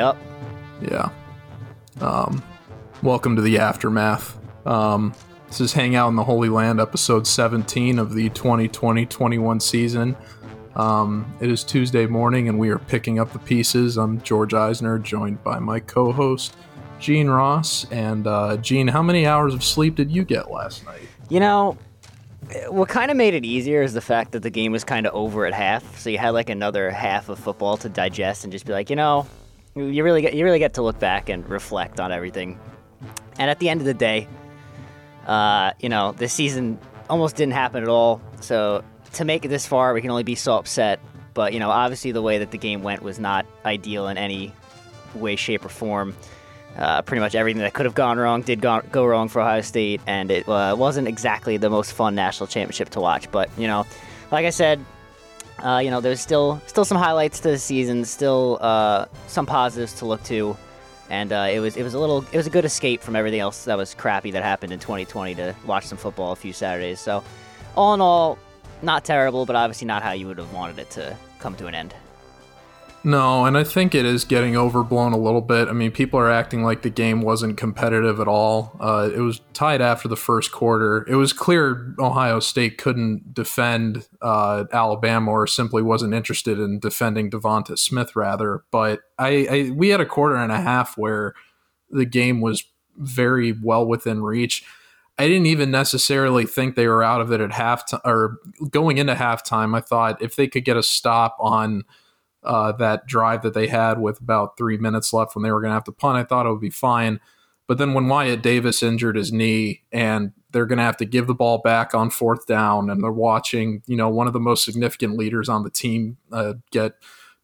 Yep. Yeah. Um, welcome to the aftermath. Um, this is Hang Out in the Holy Land, episode 17 of the 2020 21 season. Um, it is Tuesday morning, and we are picking up the pieces. I'm George Eisner, joined by my co host, Gene Ross. And, uh, Gene, how many hours of sleep did you get last night? You know, what kind of made it easier is the fact that the game was kind of over at half, so you had like another half of football to digest and just be like, you know, you really get you really get to look back and reflect on everything. And at the end of the day, uh, you know, this season almost didn't happen at all. So to make it this far, we can only be so upset. But you know, obviously the way that the game went was not ideal in any way, shape, or form. Uh, pretty much everything that could have gone wrong did go, go wrong for Ohio State, and it uh, wasn't exactly the most fun national championship to watch. But you know, like I said, uh, you know, there's still still some highlights to the season, still uh, some positives to look to, and uh, it was it was a little it was a good escape from everything else that was crappy that happened in 2020 to watch some football a few Saturdays. So, all in all, not terrible, but obviously not how you would have wanted it to come to an end. No, and I think it is getting overblown a little bit. I mean, people are acting like the game wasn't competitive at all. Uh, it was tied after the first quarter. It was clear Ohio State couldn't defend uh, Alabama or simply wasn't interested in defending Devonta Smith, rather. But I, I, we had a quarter and a half where the game was very well within reach. I didn't even necessarily think they were out of it at halftime or going into halftime. I thought if they could get a stop on – uh, that drive that they had with about three minutes left when they were going to have to punt. I thought it would be fine. But then when Wyatt Davis injured his knee and they're going to have to give the ball back on fourth down, and they're watching, you know, one of the most significant leaders on the team uh, get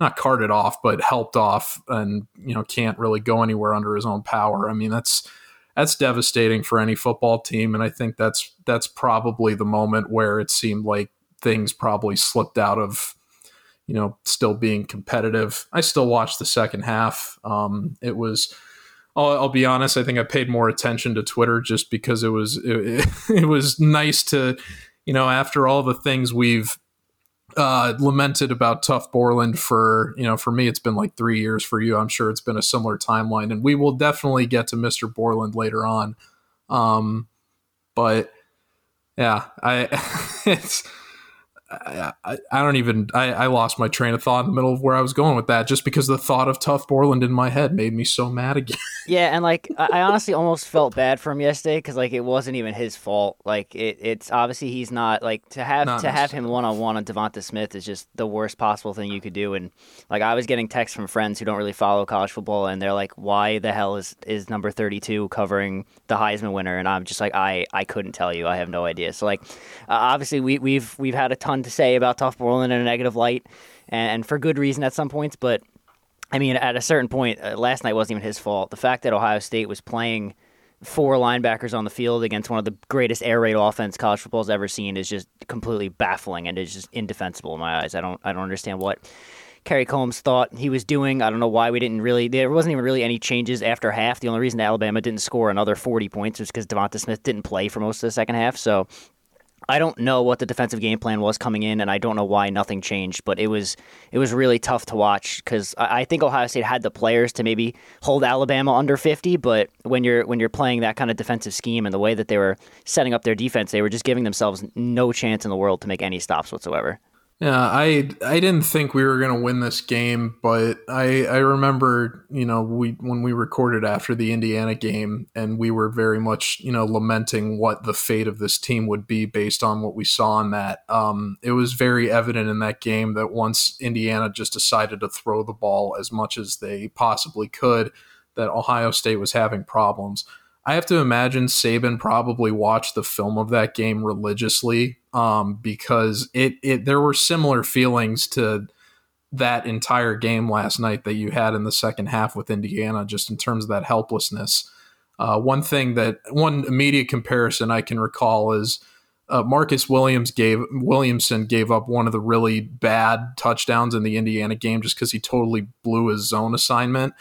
not carted off, but helped off, and you know can't really go anywhere under his own power. I mean, that's that's devastating for any football team, and I think that's that's probably the moment where it seemed like things probably slipped out of you know, still being competitive. I still watched the second half. Um, it was, I'll, I'll, be honest, I think I paid more attention to Twitter just because it was, it, it was nice to, you know, after all the things we've uh, lamented about Tuf Borland for, you know, for me, it's been like three years. For you, I'm sure it's been a similar timeline, and we will definitely get to Mr. Borland later on. Um, but yeah, I, it's, I, I, don't even I, I, lost my train of thought in the middle of where I was going with that just because the thought of Tuf Borland in my head made me so mad again. yeah, and like I honestly almost felt bad for him yesterday because like it wasn't even his fault. Like it, it's obviously he's not like to have not to have him one on one on Devonta Smith is just the worst possible thing you could do. And like I was getting texts from friends who don't really follow college football, and they're like, "Why the hell is is number thirty two covering the Heisman winner?" And I'm just like, I I couldn't tell you. I have no idea. So like, uh, obviously we we've we've had a ton to say about Tuf Borland in a negative light, and, for good reason at some points. But I mean, at a certain point, uh, last night wasn't even his fault. The fact that Ohio State was playing four linebackers on the field against one of the greatest air raid offense college football's ever seen is just completely baffling and is just indefensible in my eyes. I don't I don't understand what Kerry Coombs thought he was doing. I don't know why we didn't really. There wasn't even really any changes after half. The only reason Alabama didn't score another 40 points was because Devonta Smith didn't play for most of the second half. So I don't know what the defensive game plan was coming in, and I don't know why nothing changed. But it was it was really tough to watch because I, I, think Ohio State had the players to maybe hold Alabama under fifty. But when you're when you're playing that kind of defensive scheme and the way that they were setting up their defense, they were just giving themselves no chance in the world to make any stops whatsoever. Yeah, I I didn't think we were to win this game, but I I remember, you know, we when we recorded after the Indiana game and we were very much, you know, lamenting what the fate of this team would be based on what we saw in that. Um it was very evident in that game that once Indiana just decided to throw the ball as much as they possibly could, that Ohio State was having problems. I have to imagine Saban probably watched the film of that game religiously um, because it, it there were similar feelings to that entire game last night that you had in the second half with Indiana, just in terms of that helplessness. Uh, one thing that one immediate comparison I can recall is uh, Marcus Williams gave Williamson gave up one of the really bad touchdowns in the Indiana game just because he totally blew his zone assignment.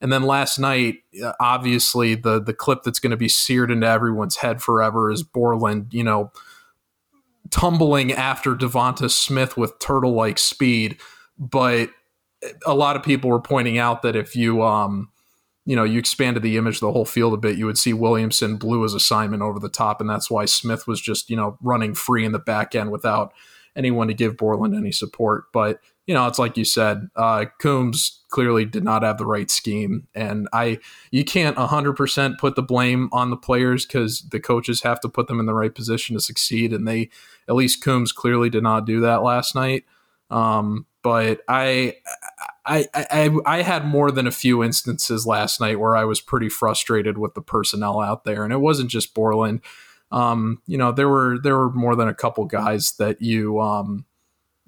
And then last night, uh, obviously, the the clip that's going to be seared into everyone's head forever is Borland, you know, tumbling after Devonta Smith with turtle like speed. But a lot of people were pointing out that if you um, you know, you expanded the image of the whole field a bit, you would see Williamson blew his assignment over the top, and that's why Smith was just, you know, running free in the back end without anyone to give Borland any support. But, you know, it's like you said, uh, Coombs clearly did not have the right scheme. And I, you can't 100% put the blame on the players because the coaches have to put them in the right position to succeed. And they, at least Coombs clearly did not do that last night. Um, but I, I, I, I had more than a few instances last night where I was pretty frustrated with the personnel out there, and it wasn't just Borland. Um, you know, there were there were more than a couple guys that you, um,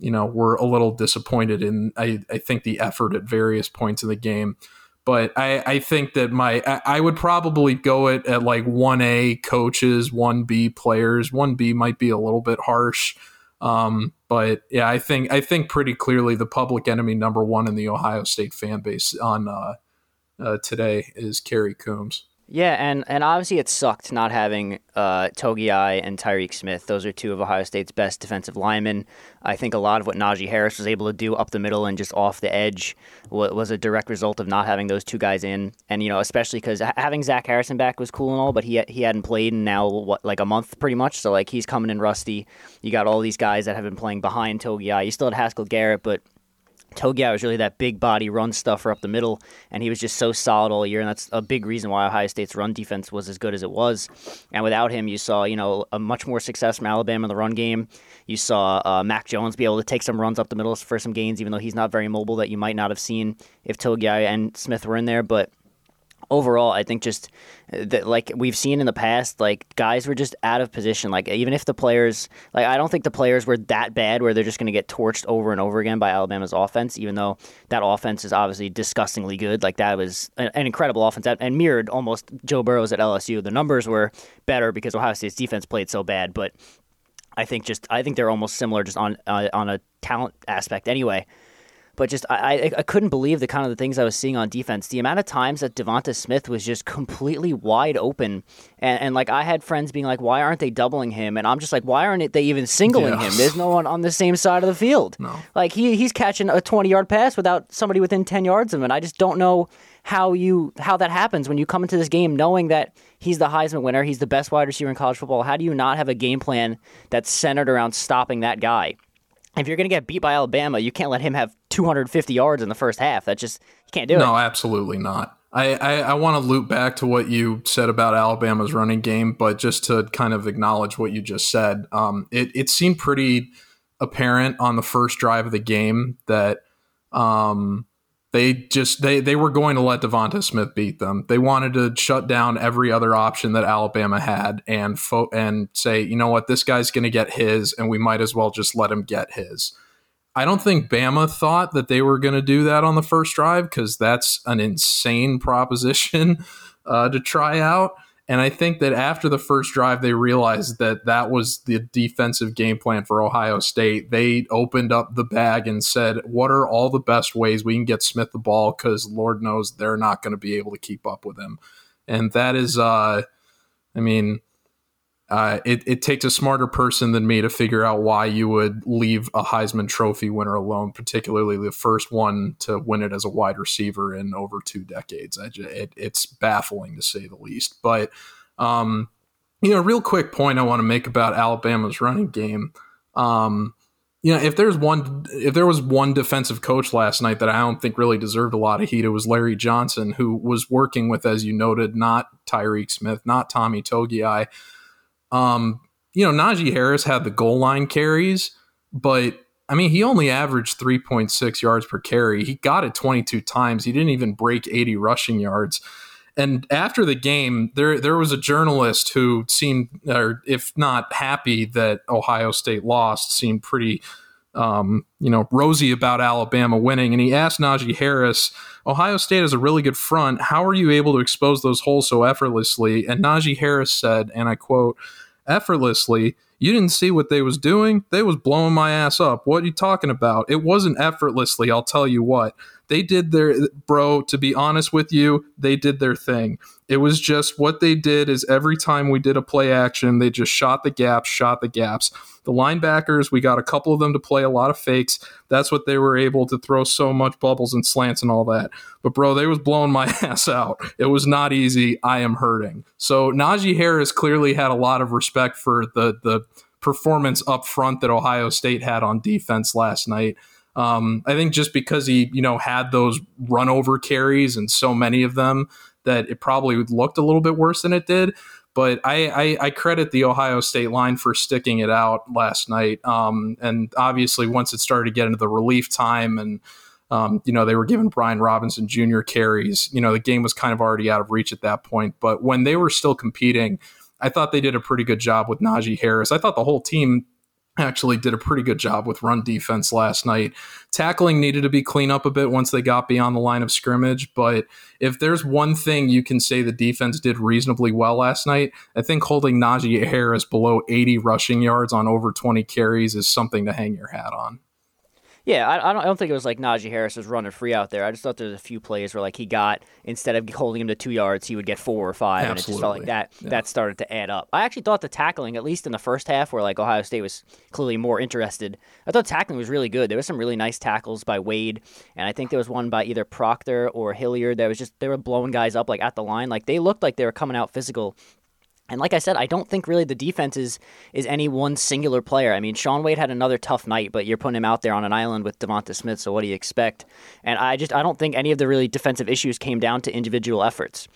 you know, were a little disappointed in. I, I think the effort at various points in the game, but I, I think that my I, I would probably go it at like one A coaches, one B players. One B might be a little bit harsh. Um, but yeah, I think I think pretty clearly the public enemy number one in the Ohio State fan base on uh, uh, today is Kerry Coombs. Yeah, and, and obviously it sucked not having uh, Togiai and Tyreke Smith. Those are two of Ohio State's best defensive linemen. I think a lot of what Najee Harris was able to do up the middle and just off the edge was a direct result of not having those two guys in. And you know, especially because having Zach Harrison back was cool and all, but he he hadn't played in now what like a month pretty much. So like he's coming in rusty. You got all these guys that have been playing behind Togiai. You still had Haskell Garrett, but Togiai was really that big body run stuffer up the middle, and he was just so solid all year, and that's a big reason why Ohio State's run defense was as good as it was. And without him, you saw you know a much more success from Alabama in the run game. You saw uh, Mac Jones be able to take some runs up the middle for some gains, even though he's not very mobile that you might not have seen if Togiai and Smith were in there, but overall, I think just uh, that like we've seen in the past, like guys were just out of position. Like even if the players, like I don't think the players were that bad where they're just going to get torched over and over again by Alabama's offense. Even though that offense is obviously disgustingly good, like that was an, an incredible offense that, and mirrored almost Joe Burrow's at LSU. The numbers were better because Ohio State's defense played so bad, but I think just I think they're almost similar just on uh, on a talent aspect anyway. But just I, I couldn't believe the kind of the things I was seeing on defense. The amount of times that Devonta Smith was just completely wide open, and, and like I had friends being like, "Why aren't they doubling him?" And I'm just like, "Why aren't they even singling yeah. him? There's no one on the same side of the field. No. Like he he's catching a 20 yard pass without somebody within 10 yards of him. And I just don't know how you how that happens when you come into this game knowing that he's the Heisman winner, he's the best wide receiver in college football. How do you not have a game plan that's centered around stopping that guy? if you're going to get beat by Alabama, you can't let him have 250 yards in the first half. That just you can't do no, it. No, absolutely not. I, I, I want to loop back to what you said about Alabama's running game, but just to kind of acknowledge what you just said, um, it, it seemed pretty apparent on the first drive of the game that um, they just they they were going to let Devonta Smith beat them. They wanted to shut down every other option that Alabama had and fo- and say, you know what, this guy's going to get his, and we might as well just let him get his. I don't think Bama thought that they were going to do that on the first drive because that's an insane proposition uh, to try out. And I think that after the first drive, they realized that that was the defensive game plan for Ohio State. They opened up the bag and said, What are all the best ways we can get Smith the ball? Because Lord knows they're not going to be able to keep up with him. And that is, uh, I mean, uh, it, it takes a smarter person than me to figure out why you would leave a Heisman Trophy winner alone, particularly the first one to win it as a wide receiver in over two decades. Just, it, it's baffling to say the least. But, um, you know, a real quick point I want to make about Alabama's running game. Um, you know, if there's one, if there was one defensive coach last night that I don't think really deserved a lot of heat, it was Larry Johnson, who was working with, as you noted, not Tyreke Smith, not Tommy Togiai um, you know, Najee Harris had the goal line carries, but I mean, he only averaged 3.6 yards per carry. He got it 22 times. He didn't even break 80 rushing yards. And after the game, there there was a journalist who seemed, or if not happy that Ohio State lost, seemed pretty, um, you know, rosy about Alabama winning. And he asked Najee Harris, "Ohio State has a really good front. How are you able to expose those holes so effortlessly?" And Najee Harris said, and I quote effortlessly. You didn't see what they was doing? They was blowing my ass up. What are you talking about? It wasn't effortlessly, I'll tell you what. They did their, bro, to be honest with you, they did their thing. It was just what they did is every time we did a play action, they just shot the gaps, shot the gaps. The linebackers, we got a couple of them to play a lot of fakes. That's what they were able to throw so much bubbles and slants and all that. But bro, they was blowing my ass out. It was not easy. I am hurting. So Najee Harris clearly had a lot of respect for the the performance up front that Ohio State had on defense last night. Um, I think just because he, you know, had those run over carries and so many of them that it probably looked a little bit worse than it did. But I, I, I credit the Ohio State line for sticking it out last night. Um, and obviously, once it started to get into the relief time and um, you know, they were giving Brian Robinson Jr. carries. You know, the game was kind of already out of reach at that point. But when they were still competing, I thought they did a pretty good job with Najee Harris. I thought the whole team actually did a pretty good job with run defense last night. Tackling needed to be cleaned up a bit once they got beyond the line of scrimmage, but if there's one thing you can say the defense did reasonably well last night, I think holding Najee Harris below 80 rushing yards on over 20 carries is something to hang your hat on. Yeah, I, I, don't, I don't think it was like Najee Harris was running free out there. I just thought there was a few plays where like he got instead of holding him to two yards, he would get four or five, Absolutely. and it just felt like that yeah. that started to add up. I actually thought the tackling, at least in the first half, where like Ohio State was clearly more interested, I thought tackling was really good. There was some really nice tackles by Wade, and I think there was one by either Proctor or Hilliard that was just they were blowing guys up like at the line, like they looked like they were coming out physical and like I said, I don't think really the defense is is any one singular player. I mean, Shaun Wade had another tough night, but you're putting him out there on an island with Devonta Smith, so what do you expect? And I just I don't think any of the really defensive issues came down to individual efforts.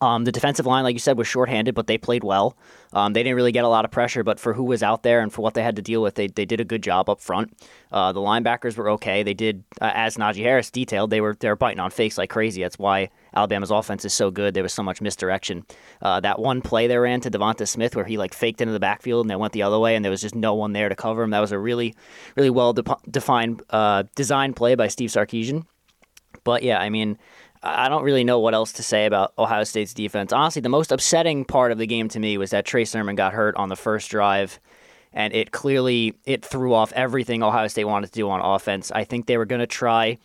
Um, the defensive line, like you said, was shorthanded, but they played well. Um, they didn't really get a lot of pressure, but for who was out there and for what they had to deal with, they, they did a good job up front. Uh, the linebackers were okay. They did, uh, as Najee Harris detailed, they were they were biting on fakes like crazy. That's why Alabama's offense is so good. There was so much misdirection. Uh, that one play they ran to Devonta Smith where he like faked into the backfield and they went the other way, and there was just no one there to cover him. That was a really, really well de- defined, uh, designed play by Steve Sarkisian. But yeah, I mean, I don't really know what else to say about Ohio State's defense. Honestly, the most upsetting part of the game to me was that Trey Sermon got hurt on the first drive, and it clearly it threw off everything Ohio State wanted to do on offense. I think they were going to try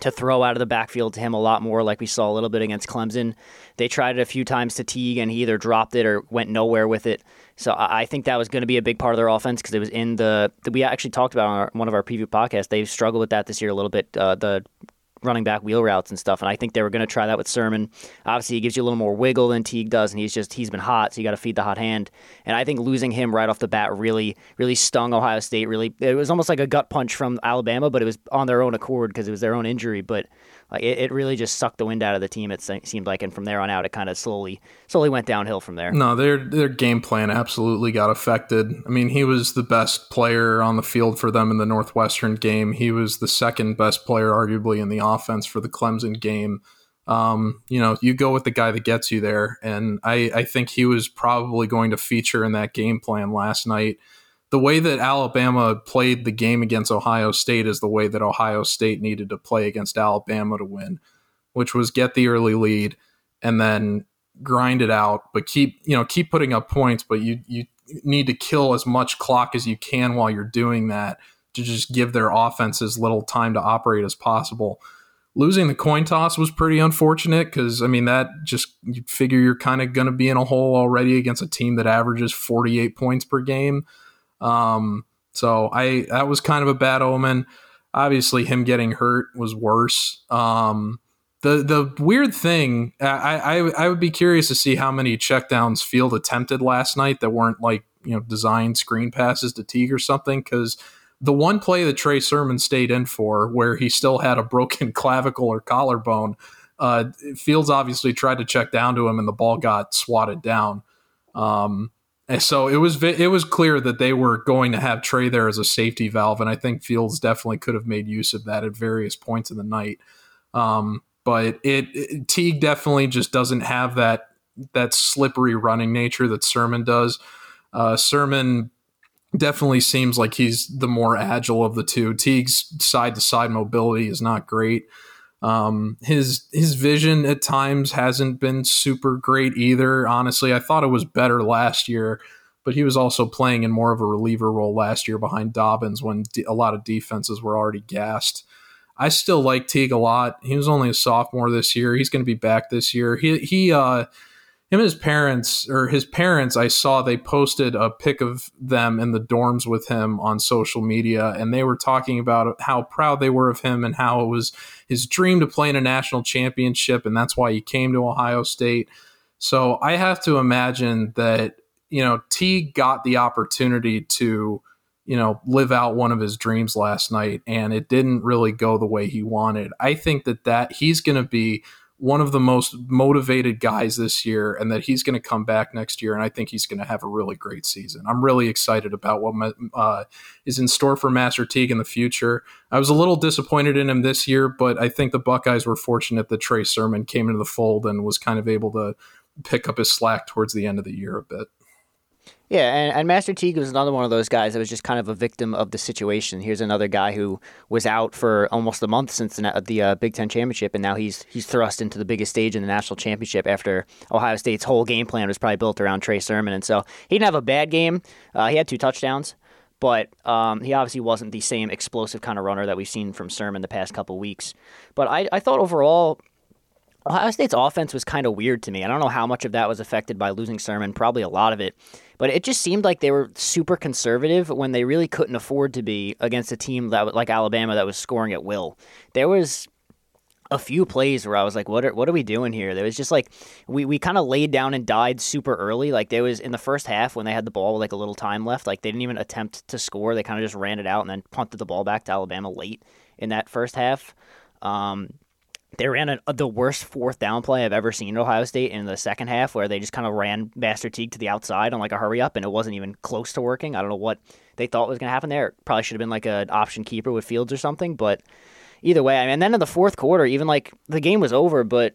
to throw out of the backfield to him a lot more, like we saw a little bit against Clemson. They tried it a few times to Teague, and he either dropped it or went nowhere with it. So I think that was going to be a big part of their offense because it was in the, we actually talked about on our, one of our preview podcasts. They've struggled with that this year a little bit. Uh, the running back wheel routes and stuff. And I think they were going to try that with Sermon. Obviously, he gives you a little more wiggle than Teague does, and he's just he's been hot, so you got to feed the hot hand. And I think losing him right off the bat really really stung Ohio State. Really, it was almost like a gut punch from Alabama, but it was on their own accord because it was their own injury. But like it, it really just sucked the wind out of the team. It seemed like, and from there on out, it kind of slowly slowly went downhill from there. No, their their game plan absolutely got affected. I mean, he was the best player on the field for them in the Northwestern game. He was the second best player, arguably, in the offense for the Clemson game. Um, you know, you go with the guy that gets you there, and I, I think he was probably going to feature in that game plan last night the way that Alabama played the game against Ohio State is the way that Ohio State needed to play against Alabama to win, which was get the early lead and then grind it out, but keep you know keep putting up points, but you you need to kill as much clock as you can while you're doing that to just give their offense as little time to operate as possible. Losing the coin toss was pretty unfortunate because I mean that just you figure you're kind of going to be in a hole already against a team that averages 48 points per game. Um, so I that was kind of a bad omen. Obviously, him getting hurt was worse. Um, the the weird thing, I, I I would be curious to see how many checkdowns Field attempted last night that weren't like you know designed screen passes to Teague or something because the one play that Trey Sermon stayed in for, where he still had a broken clavicle or collarbone, uh, Fields obviously tried to check down to him, and the ball got swatted down. Um, and so it was it was clear that they were going to have Trey there as a safety valve, and I think Fields definitely could have made use of that at various points in the night. Um, but it, it, Teague definitely just doesn't have that that slippery running nature that Sermon does. Uh, Sermon definitely seems like he's the more agile of the two. Teague's side to side mobility is not great. Um, his his vision at times hasn't been super great either. Honestly, I thought it was better last year, but he was also playing in more of a reliever role last year behind Dobbins when a lot of defenses were already gassed. I still like Teague a lot. He was only a sophomore this year. He's going to be back this year. He he uh him and his parents or his parents i saw they posted a pic of them in the dorms with him on social media and they were talking about how proud they were of him and how it was his dream to play in a national championship and that's why he came to ohio state. So i have to imagine that you know t got the opportunity to you know live out one of his dreams last night and it didn't really go the way he wanted. I think that that he's going to be one of the most motivated guys this year and that he's going to come back next year and i think he's going to have a really great season. I'm really excited about what uh, is in store for master teague in the future. I was a little disappointed in him this year but i think the buckeyes were fortunate that trey sermon came into the fold and was kind of able to pick up his slack towards the end of the year a bit yeah, and, and Master Teague was another one of those guys that was just kind of a victim of the situation. Here's another guy who was out for almost a month since the, the uh, Big Ten championship, and now he's he's thrust into the biggest stage in the national championship after Ohio State's whole game plan was probably built around Trey Sermon. And so he didn't have a bad game. Uh, he had two touchdowns, but um, he obviously wasn't the same explosive kind of runner that we've seen from Sermon the past couple weeks. But I, I thought overall Ohio State's offense was kind of weird to me. I don't know how much of that was affected by losing Sermon, probably a lot of it. But it just seemed like they were super conservative when they really couldn't afford to be against a team that like Alabama that was scoring at will. There was a few plays where I was like, what are what are we doing here? There was just like we, we kind of laid down and died super early. Like there was in the first half when they had the ball with like a little time left, like they didn't even attempt to score. They kind of just ran it out and then punted the ball back to Alabama late in that first half. Um, they ran the worst fourth down play I've ever seen at Ohio State in the second half, where they just kind of ran Master Teague to the outside on like a hurry up, and it wasn't even close to working. I don't know what they thought was going to happen there. Probably should have been like an option keeper with Fields or something, but either way, I mean, and then in the fourth quarter, even like the game was over, but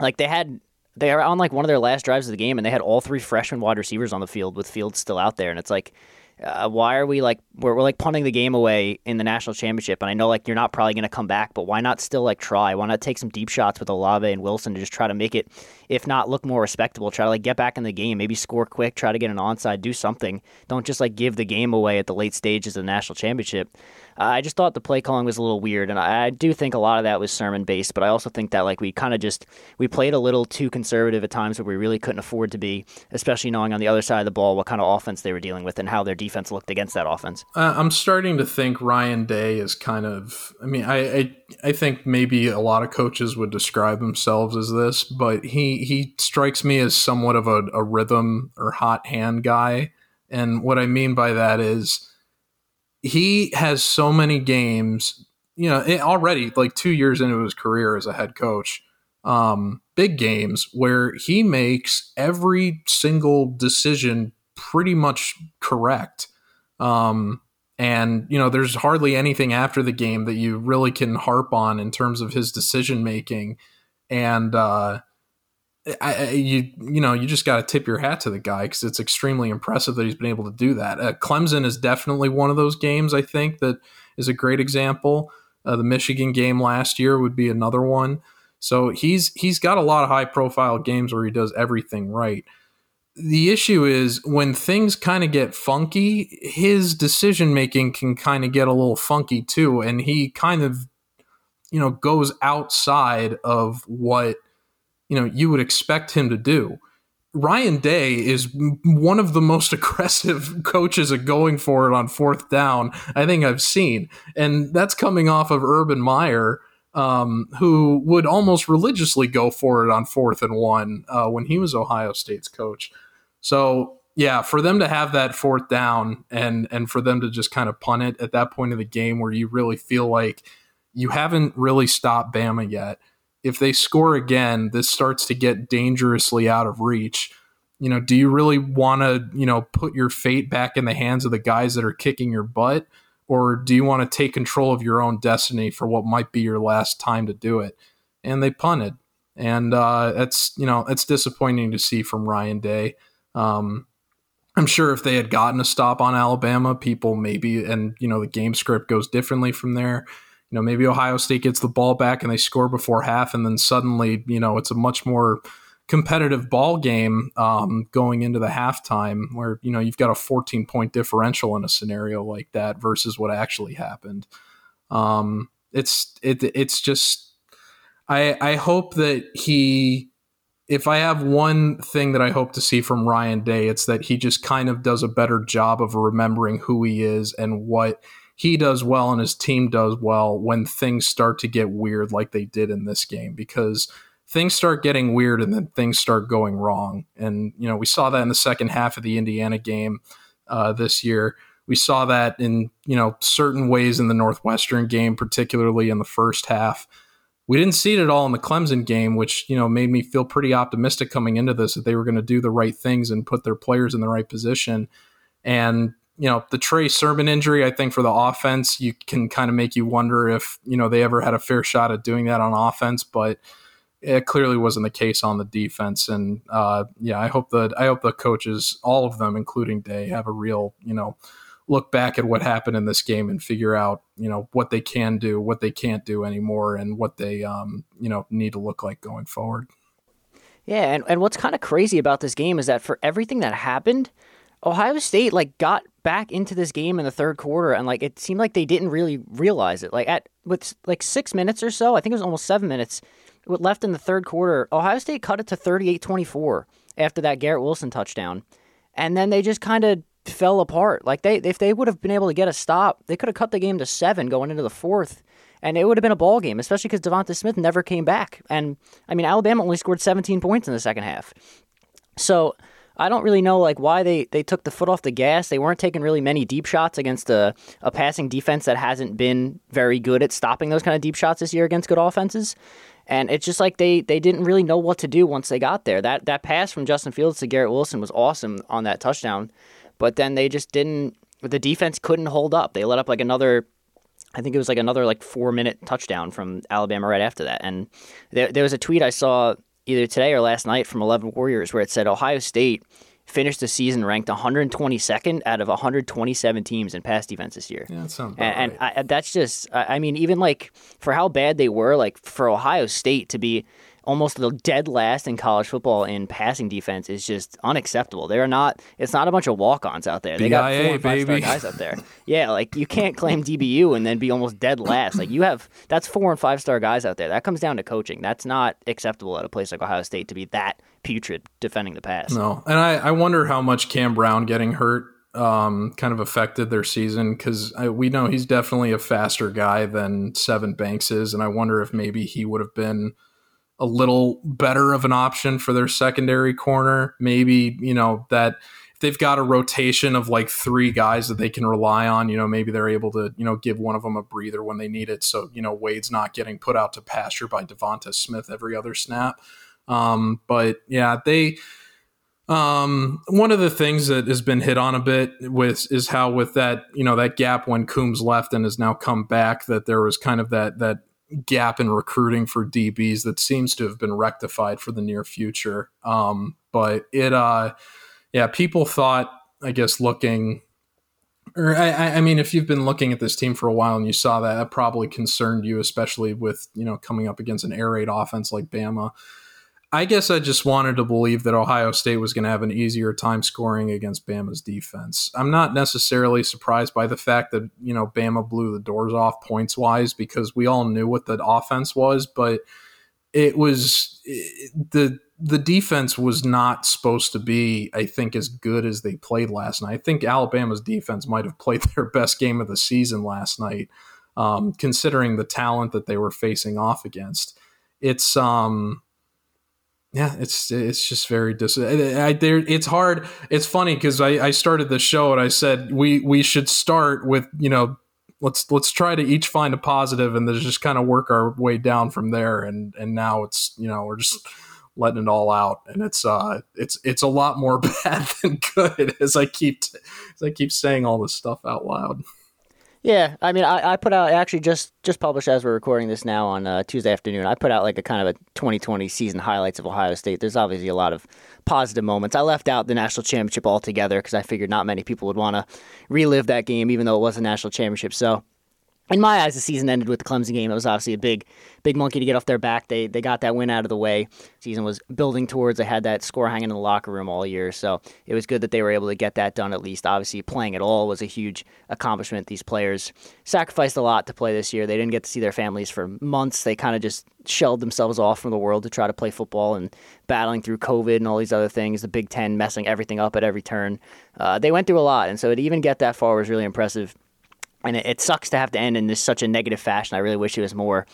like they had they are on like one of their last drives of the game, and they had all three freshman wide receivers on the field with Fields still out there, and it's like uh, why are we like we're, we're like punting the game away in the national championship and i know like you're not probably going to come back but why not still like try? Why not take some deep shots with olave and wilson to just try to make it if not look more respectable try to like get back in the game maybe score quick try to get an onside do something. Don't just like give the game away at the late stages of the national championship I just thought the play calling was a little weird, and I, I do think a lot of that was sermon based. But I also think that like we kind of just we played a little too conservative at times where we really couldn't afford to be, especially knowing on the other side of the ball what kind of offense they were dealing with and how their defense looked against that offense. Uh, I'm starting to think Ryan Day is kind of. I mean, I, I I think maybe a lot of coaches would describe themselves as this, but he he strikes me as somewhat of a, a rhythm or hot hand guy. And what I mean by that is he has so many games, you know, already like two years into his career as a head coach, um, big games where he makes every single decision pretty much correct. Um, and you know, there's hardly anything after the game that you really can harp on in terms of his decision making. And uh, I, I, you you know you just got to tip your hat to the guy because it's extremely impressive that he's been able to do that. Uh, Clemson is definitely one of those games I think that is a great example. Uh, the Michigan game last year would be another one. So he's he's got a lot of high profile games where he does everything right. The issue is when things kind of get funky, his decision making can kind of get a little funky too, and he kind of you know goes outside of what you know you would expect him to do. Ryan Day is one of the most aggressive coaches at going for it on fourth down I think I've seen, and that's coming off of Urban Meyer, um, who would almost religiously go for it on fourth and one uh, when he was Ohio State's coach. So yeah, for them to have that fourth down and and for them to just kind of punt it at that point of the game where you really feel like you haven't really stopped Bama yet if they score again, this starts to get dangerously out of reach. You know, do you really want to, you know, put your fate back in the hands of the guys that are kicking your butt? Or do you want to take control of your own destiny for what might be your last time to do it? And they punted. And uh, that's, you know, it's disappointing to see from Ryan Day. Um, I'm sure if they had gotten a stop on Alabama, people maybe, and, you know, the game script goes differently from there you know, maybe Ohio State gets the ball back and they score before half, and then suddenly, you know, it's a much more competitive ball game um, going into the halftime where, you know, you've got a 14 point differential in a scenario like that versus what actually happened. Um, it's it it's just I I hope that he if I have one thing that I hope to see from Ryan Day, it's that he just kind of does a better job of remembering who he is and what he does well and his team does well when things start to get weird like they did in this game because things start getting weird and then things start going wrong. And, you know, we saw that in the second half of the Indiana game uh, this year. We saw that in, you know, certain ways in the Northwestern game, particularly in the first half. We didn't see it at all in the Clemson game, which you know made me feel pretty optimistic coming into this that they were going to do the right things and put their players in the right position. And you know the Trey Sermon injury, I think for the offense, you can kind of make you wonder if you know they ever had a fair shot at doing that on offense, but it clearly wasn't the case on the defense. And uh, yeah, I hope that I hope the coaches, all of them, including Day, have a real you know look back at what happened in this game and figure out you know what they can do what they can't do anymore and what they um, you know need to look like going forward yeah and, and what's kind of crazy about this game is that for everything that happened ohio state like got back into this game in the third quarter and like it seemed like they didn't really realize it like at with like six minutes or so i think it was almost seven minutes left in the third quarter ohio state cut it to 38-24 after that garrett wilson touchdown and then they just kind of fell apart. Like they, if they would have been able to get a stop, they could have cut the game to seven going into the fourth, and it would have been a ball game. Especially because Devonta Smith never came back. And I mean, Alabama only scored 17 points in the second half. So I don't really know like why they, they took the foot off the gas. They weren't taking really many deep shots against a, a passing defense that hasn't been very good at stopping those kind of deep shots this year against good offenses. And it's just like they, they didn't really know what to do once they got there. That that pass from Justin Fields to Garrett Wilson was awesome on that touchdown but then they just didn't. The defense couldn't hold up. They let up like another. I think it was like another like four minute touchdown from Alabama right after that. And there, there was a tweet I saw either today or last night from 11 Warriors where it said Ohio State finished the season ranked 122nd out of 127 teams in pass defense this year. Yeah, that sounds and, right. and I, that's just, I mean, even like for how bad they were, like for Ohio State to be almost the dead last in college football in passing defense is just unacceptable. They're not. It's not a bunch of walk-ons out there. They got four and five star guys out there. Yeah, like you can't claim DBU and then be almost dead last. Like you have that's four and five star guys out there. That comes down to coaching. That's not acceptable at a place like Ohio State to be that putrid defending the pass. No, and I, I wonder how much Cam Brown getting hurt um, kind of affected their season because we know he's definitely a faster guy than Sevyn Banks is, and I wonder if maybe he would have been a little better of an option for their secondary corner. Maybe, you know, that if they've got a rotation of like three guys that they can rely on, you know, maybe they're able to, you know, give one of them a breather when they need it. So, you know, Wade's not getting put out to pasture by Devonta Smith every other snap. Um, but yeah, they, um, one of the things that has been hit on a bit with is how with that, you know, that gap when Coombs left and has now come back, that there was kind of that, that, gap in recruiting for DBs that seems to have been rectified for the near future. Um, but it, uh, yeah, people thought, I guess, looking, or I, I mean, if you've been looking at this team for a while and you saw that, that probably concerned you, especially with you know coming up against an air raid offense like Bama. I guess I just wanted to believe that Ohio State was going to have an easier time scoring against Bama's defense. I'm not necessarily surprised by the fact that, you know, Bama blew the doors off points wise because we all knew what the offense was, but it was it, the the defense was not supposed to be, I think, as good as they played last night. I think Alabama's defense might have played their best game of the season last night, um, considering the talent that they were facing off against. It's um yeah, it's it's just very dis. I, there, it's hard. It's funny because I, I started the show and I said we we should start with you know let's let's try to each find a positive and then just kind of work our way down from there. And and now it's you know we're just letting it all out and it's uh it's it's a lot more bad than good as I keep as I keep saying all this stuff out loud. Yeah, I mean, I, I put out actually just just published as we're recording this now on uh, Tuesday afternoon. I put out like a kind of a 2020 season highlights of Ohio State. There's obviously a lot of positive moments. I left out the national championship altogether because I figured not many people would want to relive that game, even though it was a national championship. So in my eyes, the season ended with the Clemson game. It was obviously a big, big monkey to get off their back. They they got that win out of the way. Season was building towards. They had that score hanging in the locker room all year, so it was good that they were able to get that done. At least, obviously, playing at all was a huge accomplishment. These players sacrificed a lot to play this year. They didn't get to see their families for months. They kind of just shelled themselves off from the world to try to play football and battling through COVID and all these other things. The Big Ten messing everything up at every turn. Uh, they went through a lot, and so to even get that far was really impressive and it, it, sucks to have to end in this such a negative fashion. I really wish it was more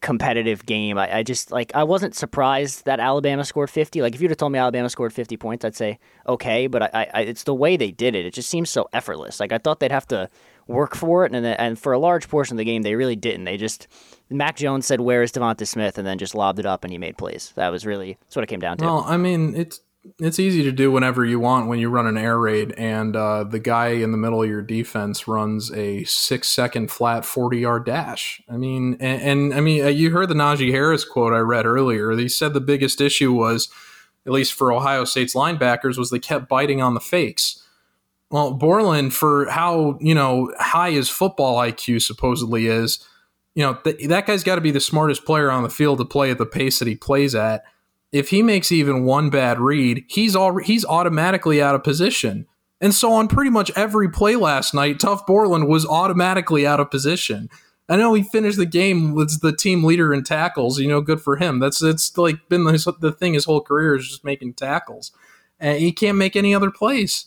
competitive game. I, I, just like I wasn't surprised that Alabama scored 50. Like if you'd have told me Alabama scored 50 points, I'd say okay. But I, I, it's the way they did it. It just seems so effortless. Like I thought they'd have to work for it, and and for a large portion of the game, they really didn't. They just Mac Jones said, "Where is Devonta Smith?" and then just lobbed it up, and he made plays. That was really that's what it came down to. Well, I mean, it's it's easy to do whenever you want when you run an air raid and uh, the guy in the middle of your defense runs a six second flat 40 yard dash. I mean, and, and, I mean, uh, you heard the Najee Harris quote I read earlier. He said the biggest issue was, at least for Ohio State's linebackers, was they kept biting on the fakes. Well, Borland, for how you know high his football IQ supposedly is, you know th- that guy's got to be the smartest player on the field to play at the pace that he plays at if he makes even one bad read, he's all he's automatically out of position. And so on pretty much every play last night, Tuf Borland was automatically out of position. I know he finished the game with the team leader in tackles. You know, good for him. That's it's like been the, the thing his whole career is just making tackles, and he can't make any other plays.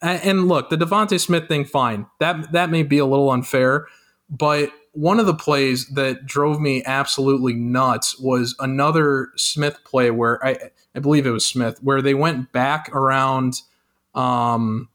And look, the Devonta Smith thing, fine. That that may be a little unfair, but one of the plays that drove me absolutely nuts was another Smith play where I, I believe it was Smith, where they went back around. Um,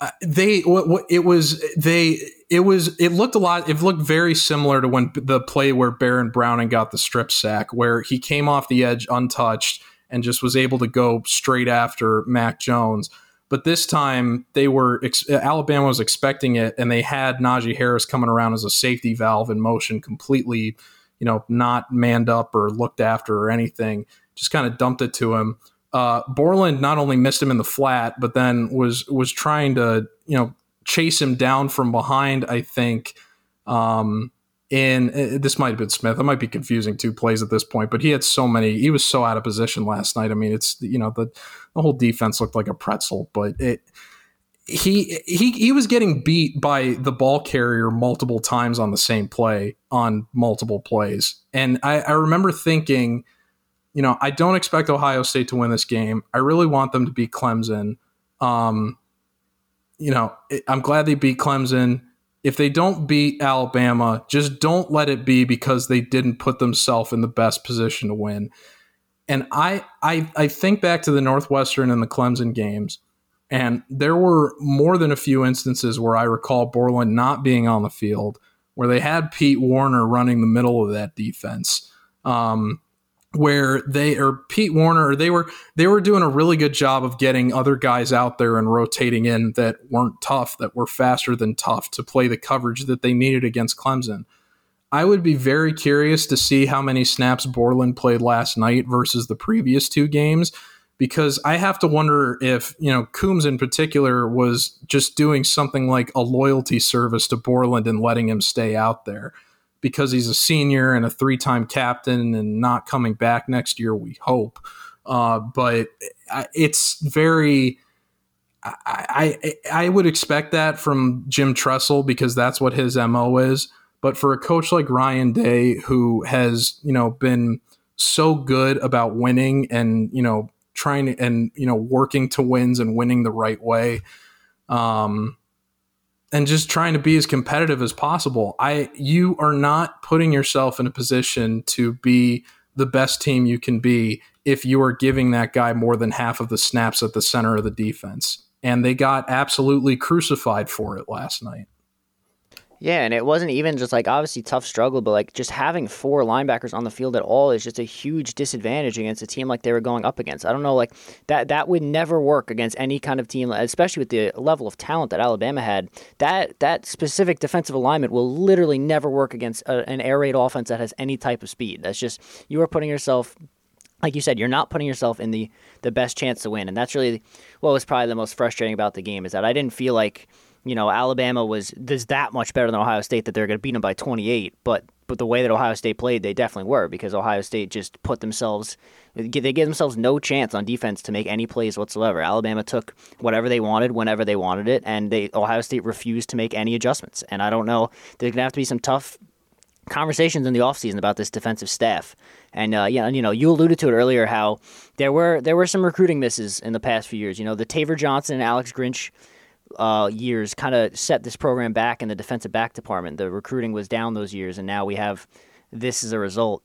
uh, they what, it was they it was it looked a lot it looked very similar to when the play where Baron Browning got the strip sack where he came off the edge untouched and just was able to go straight after Mac Jones. But this time they were Alabama was expecting it, and they had Najee Harris coming around as a safety valve in motion, completely, you know, not manned up or looked after or anything. Just kind of dumped it to him. Uh, Borland not only missed him in the flat, but then was was trying to you know chase him down from behind. I think. Um, in uh, this might have been Smith. I might be confusing two plays at this point, but he had so many. He was so out of position last night. I mean, it's you know the the whole defense looked like a pretzel, but it he he he was getting beat by the ball carrier multiple times on the same play on multiple plays, and I, I remember thinking, you know, I don't expect Ohio State to win this game. I really want them to beat Clemson. Um, you know, I'm glad they beat Clemson if they don't beat Alabama, just don't let it be because they didn't put themselves in the best position to win. And I, I, I think back to the Northwestern and the Clemson games, and there were more than a few instances where I recall Borland not being on the field, where they had Pete Werner running the middle of that defense. Um, where they or Pete Werner they were they were doing a really good job of getting other guys out there and rotating in that weren't Tuf that were faster than Tuf to play the coverage that they needed against Clemson. I would be very curious to see how many snaps Borland played last night versus the previous two games because I have to wonder if, you know, Coombs in particular was just doing something like a loyalty service to Borland and letting him stay out there because he's a senior and a three time captain and not coming back next year, we hope. Uh, but it's very. I, I I would expect that from Jim Tressel because that's what his mo is. But for a coach like Ryan Day, who has you know been so good about winning and you know trying to, and you know working to wins and winning the right way, um, and just trying to be as competitive as possible. I you are not putting yourself in a position to be the best team you can be if you are giving that guy more than half of the snaps at the center of the defense. And they got absolutely crucified for it last night. Yeah, and it wasn't even just like obviously Tuf struggle, but like just having four linebackers on the field at all is just a huge disadvantage against a team like they were going up against. I don't know, like that that would never work against any kind of team, especially with the level of talent that Alabama had. That that specific defensive alignment will literally never work against a, an air raid offense that has any type of speed. That's just you are putting yourself like you said, you're not putting yourself in the, the best chance to win. And that's really what was probably the most frustrating about the game is that I didn't feel like you know, Alabama was there's that much better than Ohio State that they're going to beat them by 28. But but the way that Ohio State played, they definitely were because Ohio State just put themselves they gave themselves no chance on defense to make any plays whatsoever. Alabama took whatever they wanted whenever they wanted it, and they Ohio State refused to make any adjustments. And I don't know, there's going to have to be some tough conversations in the offseason about this defensive staff. And uh, yeah, you know, you alluded to it earlier how there were there were some recruiting misses in the past few years. You know, the Taver Johnson and Alex Grinch uh, years kind of set this program back in the defensive back department. The recruiting was down those years, and now we have this as a result.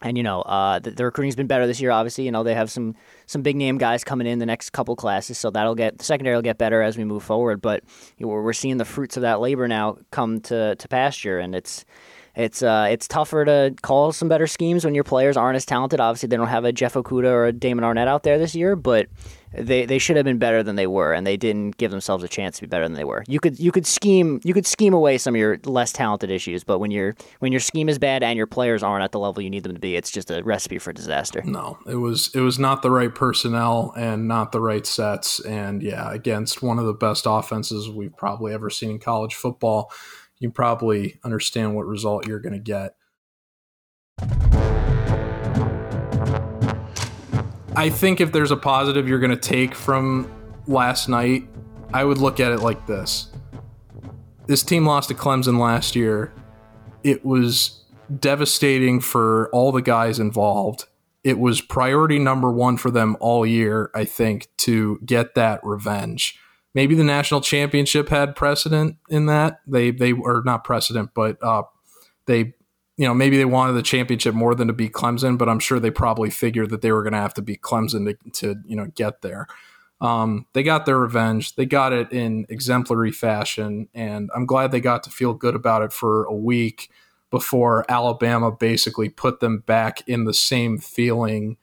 And you know, uh, the, the, recruiting's been better this year. Obviously, you know they have some some big name guys coming in the next couple classes, so that'll get the secondary will get better as we move forward. But you know, we're seeing the fruits of that labor now come to to pasture, and it's it's uh, it's tougher to call some better schemes when your players aren't as talented. Obviously, they don't have a Jeff Okudah or a Damon Arnette out there this year, but they they should have been better than they were, and they didn't give themselves a chance to be better than they were. You could you could scheme you could scheme away some of your less talented issues, but when your when your scheme is bad and your players aren't at the level you need them to be, it's just a recipe for disaster. No, it was it was not the right personnel and not the right sets, and yeah, against one of the best offenses we've probably ever seen in college football, you probably understand what result you're going to get. I think if there's a positive you're going to take from last night, I would look at it like this. This team lost to Clemson last year. It was devastating for all the guys involved. It was priority number one for them all year, I think, to get that revenge. Maybe the national championship had precedent in that. They they are not precedent, but uh, they you know, maybe they wanted the championship more than to beat Clemson, but I'm sure they probably figured that they were going to have to beat Clemson to, to you know, get there. Um, they got their revenge. They got it in exemplary fashion, and I'm glad they got to feel good about it for a week before Alabama basically put them back in the same feeling,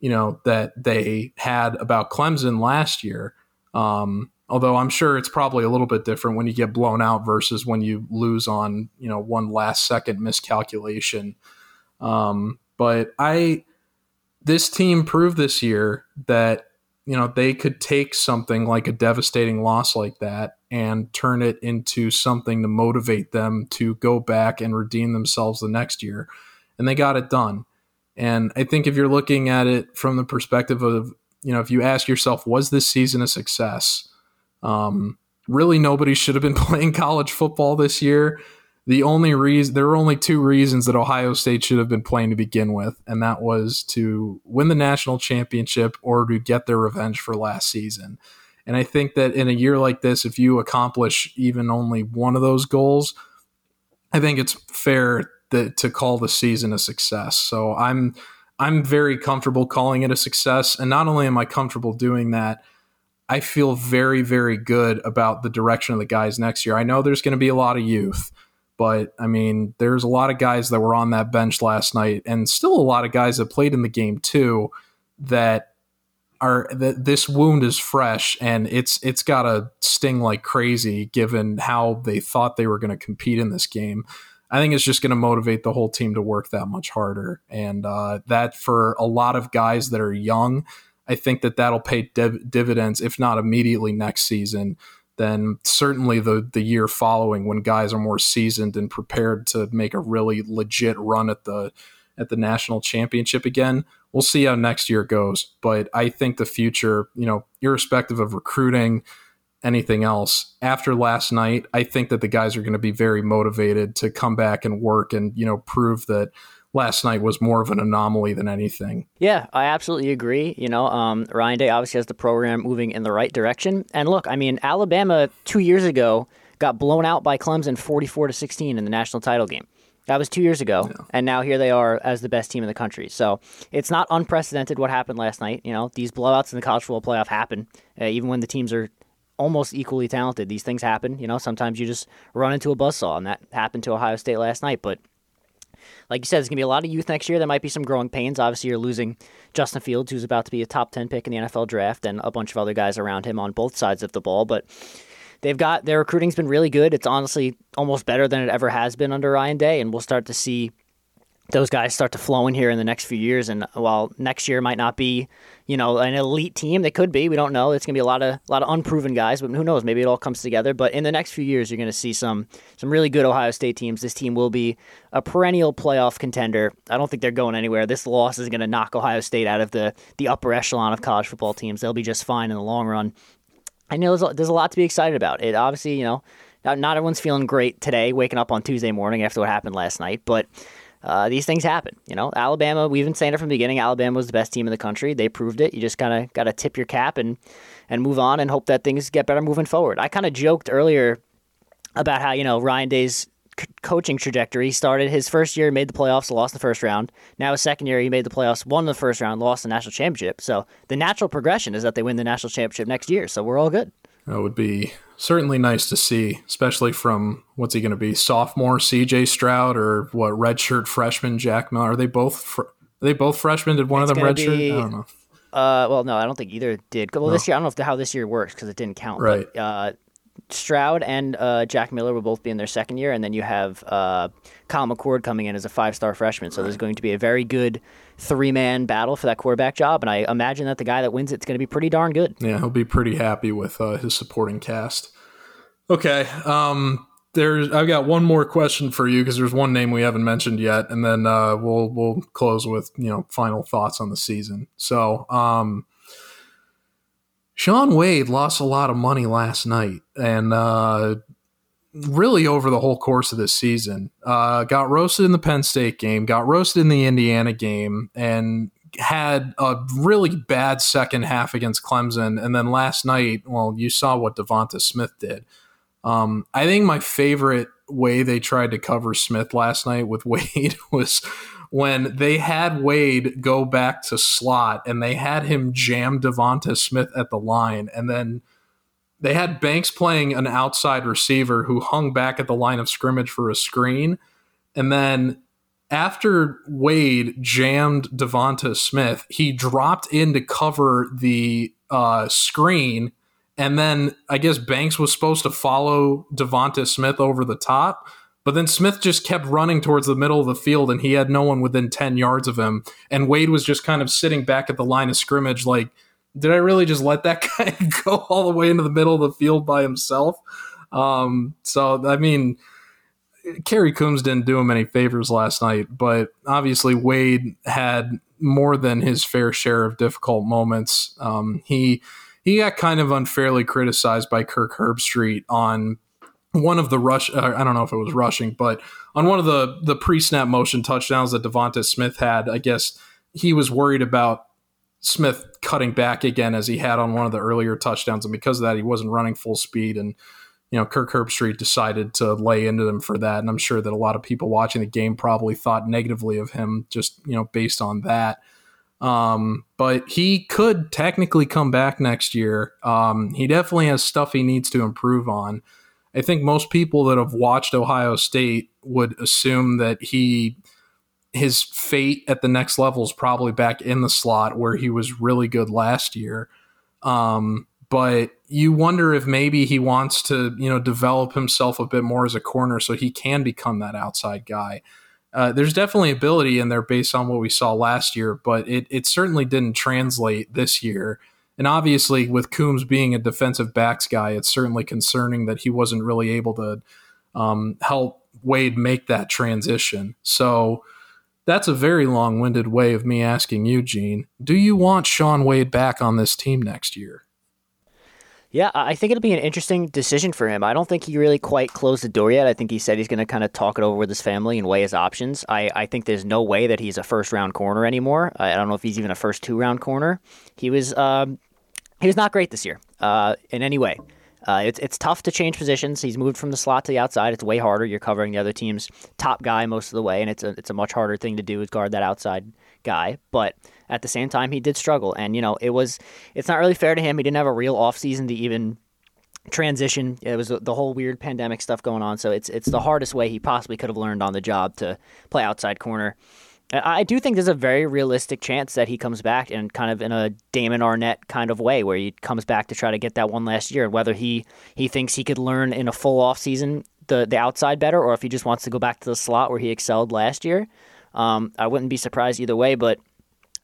you know, that they had about Clemson last year. Um, Although I'm sure it's probably a little bit different when you get blown out versus when you lose on you know one last second miscalculation. Um, but I, this team proved this year that you know they could take something like a devastating loss like that and turn it into something to motivate them to go back and redeem themselves the next year, and they got it done. And I think if you're looking at it from the perspective of you know if you ask yourself was this season a success um, really, nobody should have been playing college football this year. The only reason there were only two reasons that Ohio State should have been playing to begin with, and that was to win the national championship or to get their revenge for last season. And I think that in a year like this, if you accomplish even only one of those goals, I think it's fair that, to call the season a success. So I'm I'm very comfortable calling it a success, and not only am I comfortable doing that, I feel very, very good about the direction of the guys next year. I know there's going to be a lot of youth, but I mean, there's a lot of guys that were on that bench last night, and still a lot of guys that played in the game too. That are that this wound is fresh, and it's it's got to sting like crazy, given how they thought they were going to compete in this game. I think it's just going to motivate the whole team to work that much harder, and uh, that for a lot of guys that are young I think that that'll pay div- dividends, if not immediately next season, then certainly the the year following when guys are more seasoned and prepared to make a really legit run at the at the national championship again. We'll see how next year goes, but I think the future, you know, irrespective of recruiting, anything else, after last night, I think that the guys are going to be very motivated to come back and work and, you know, prove that last night was more of an anomaly than anything. Yeah, I absolutely agree. You know, um, Ryan Day obviously has the program moving in the right direction. And look, I mean, Alabama two years ago got blown out by Clemson 44 to 16 in the national title game. That was two years ago, yeah. and now here they are as the best team in the country. So it's not unprecedented what happened last night. You know, these blowouts in the college football playoff happen, uh, even when the teams are almost equally talented. These things happen. You know, sometimes you just run into a buzzsaw, and that happened to Ohio State last night. But like you said, there's going to be a lot of youth next year. There might be some growing pains. Obviously, you're losing Justin Fields, who's about to be a top 10 pick in the NFL draft, and a bunch of other guys around him on both sides of the ball. But they've got their recruiting's been really good. It's honestly almost better than it ever has been under Ryan Day, and we'll start to see those guys start to flow in here in the next few years. And while next year might not be, you know, an elite team, they could be. We don't know. It's gonna be a lot of a lot of unproven guys, but who knows? Maybe it all comes together. But in the next few years, you're gonna see some some really good Ohio State teams. This team will be a perennial playoff contender. I don't think they're going anywhere. This loss is gonna knock Ohio State out of the the upper echelon of college football teams. They'll be just fine in the long run. I know there's a, there's a lot to be excited about. It obviously, you know, not, not everyone's feeling great today, waking up on Tuesday morning after what happened last night, but uh, these things happen. You know, Alabama. We've been saying it from the beginning. Alabama was the best team in the country. They proved it. You just kind of got to tip your cap and and move on and hope that things get better moving forward. I kind of joked earlier about how you know Ryan Day's c- coaching trajectory. He started his first year, made the playoffs, lost the first round. Now his second year, he made the playoffs, won the first round, lost the national championship. So the natural progression is that they win the national championship next year. So we're all good. That would be certainly nice to see, especially from what's he going to be sophomore C.J. Stroud or what redshirt freshman Jack Miller? Are they both? Fr- are they both freshmen? Did one It's of them redshirt? be- I don't know. Uh, well, no, I don't think either did. Well, No. this year I don't know how this year works because it didn't count. Right. But, uh, Stroud and uh, Jack Miller will both be in their second year, and then you have uh, Kyle McCord coming in as a five-star freshman. So there's going to be a very good three-man battle for that quarterback job, and I imagine that the guy that wins it's going to be pretty darn good. Yeah, he'll be pretty happy with uh, his supporting cast. Okay, um, there's I've got one more question for you because there's one name we haven't mentioned yet, and then uh, we'll we'll close with you know final thoughts on the season. So, um, Shaun Wade lost a lot of money last night, and uh, really over the whole course of this season, uh, got roasted in the Penn State game, got roasted in the Indiana game, and had a really bad second half against Clemson. And then last night, well, you saw what Devonta Smith did. Um, I think my favorite way they tried to cover Smith last night with Wade was when they had Wade go back to slot and they had him jam Devonta Smith at the line. And then they had Banks playing an outside receiver who hung back at the line of scrimmage for a screen. And then after Wade jammed Devonta Smith, he dropped in to cover the uh, screen, and then I guess Banks was supposed to follow Devonta Smith over the top, but then Smith just kept running towards the middle of the field, and he had no one within ten yards of him, and Wade was just kind of sitting back at the line of scrimmage, like, did I really just let that guy go all the way into the middle of the field by himself? Um, so I mean. Kerry Coombs didn't do him any favors last night, but obviously Wade had more than his fair share of difficult moments. Um, he he got kind of unfairly criticized by Kirk Herbstreit on one of the rush. Uh, I don't know if it was rushing, but on one of the the pre snap motion touchdowns that Devonta Smith had, I guess he was worried about Smith cutting back again as he had on one of the earlier touchdowns, and because of that, he wasn't running full speed and you know, Kirk Herbstreit decided to lay into them for that. And I'm sure that a lot of people watching the game probably thought negatively of him just, you know, based on that. Um, but he could technically come back next year. Um, he definitely has stuff he needs to improve on. I think most people that have watched Ohio State would assume that he his fate at the next level is probably back in the slot where he was really good last year. Um, but you wonder if maybe he wants to, you know, develop himself a bit more as a corner so he can become that outside guy. Uh, there's definitely ability in there based on what we saw last year, but it, it certainly didn't translate this year. And obviously, with Coombs being a defensive backs guy, it's certainly concerning that he wasn't really able to um, help Wade make that transition. So that's a very long winded way of me asking you, Gene, do you want Shaun Wade back on this team next year? Yeah, I think it'll be an interesting decision for him. I don't think he really quite closed the door yet. I think he said he's going to kind of talk it over with his family and weigh his options. I, I think there's no way that he's a first round corner anymore. I I don't know if he's even a first two round corner. He was um, he was not great this year uh, in any way. Uh, it's it's tough to change positions. He's moved from the slot to the outside. It's way harder. You're covering the other team's top guy most of the way, and it's a it's a much harder thing to do is guard that outside guy. But at the same time, he did struggle, and you know it was it's not really fair to him. He didn't have a real offseason to even transition. It was the whole weird pandemic stuff going on, so it's it's the hardest way he possibly could have learned on the job to play outside corner. I do think there's a very realistic chance that he comes back and kind of in a Damon Arnette kind of way, where he comes back to try to get that one last year. and Whether he he thinks he could learn in a full off season the the outside better, or if he just wants to go back to the slot where he excelled last year. Um, I wouldn't be surprised either way, but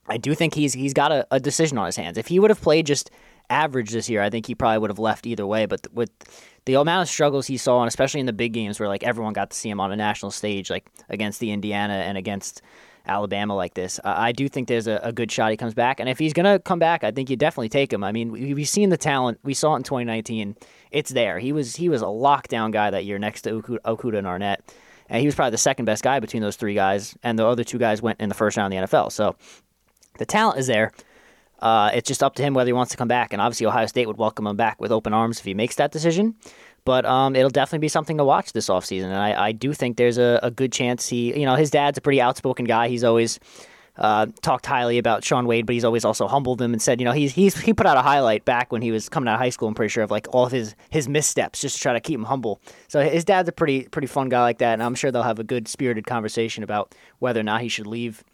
I do think he's he's got a, a decision on his hands. If he would have played just average this year, I think he probably would have left either way. But with the amount of struggles he saw, and especially in the big games where like everyone got to see him on a national stage, like against the Indiana and against Alabama like this, I do think there's a, a, good shot he comes back. And if he's gonna come back, I think you definitely take him. I mean, we, have seen the talent. We saw it in 2019. It's there. He was he was a lockdown guy that year next to Okudah, Okudah and Arnette. And he was probably the second best guy between those three guys, and the other two guys went in the first round of the NFL. So the talent is there. Uh, it's just up to him whether he wants to come back. And obviously, Ohio State would welcome him back with open arms if he makes that decision. But um, it'll definitely be something to watch this offseason. And I, I do think there's a, a, good chance he, you know, his dad's a pretty outspoken guy. He's always uh, talked highly about Shaun Wade, but he's always also humbled him and said, you know, he's, he's he put out a highlight back when he was coming out of high school. I'm pretty sure of like all of his his missteps, just to try to keep him humble. So his dad's a pretty pretty fun guy like that, and I'm sure they'll have a good spirited conversation about whether or not he should leave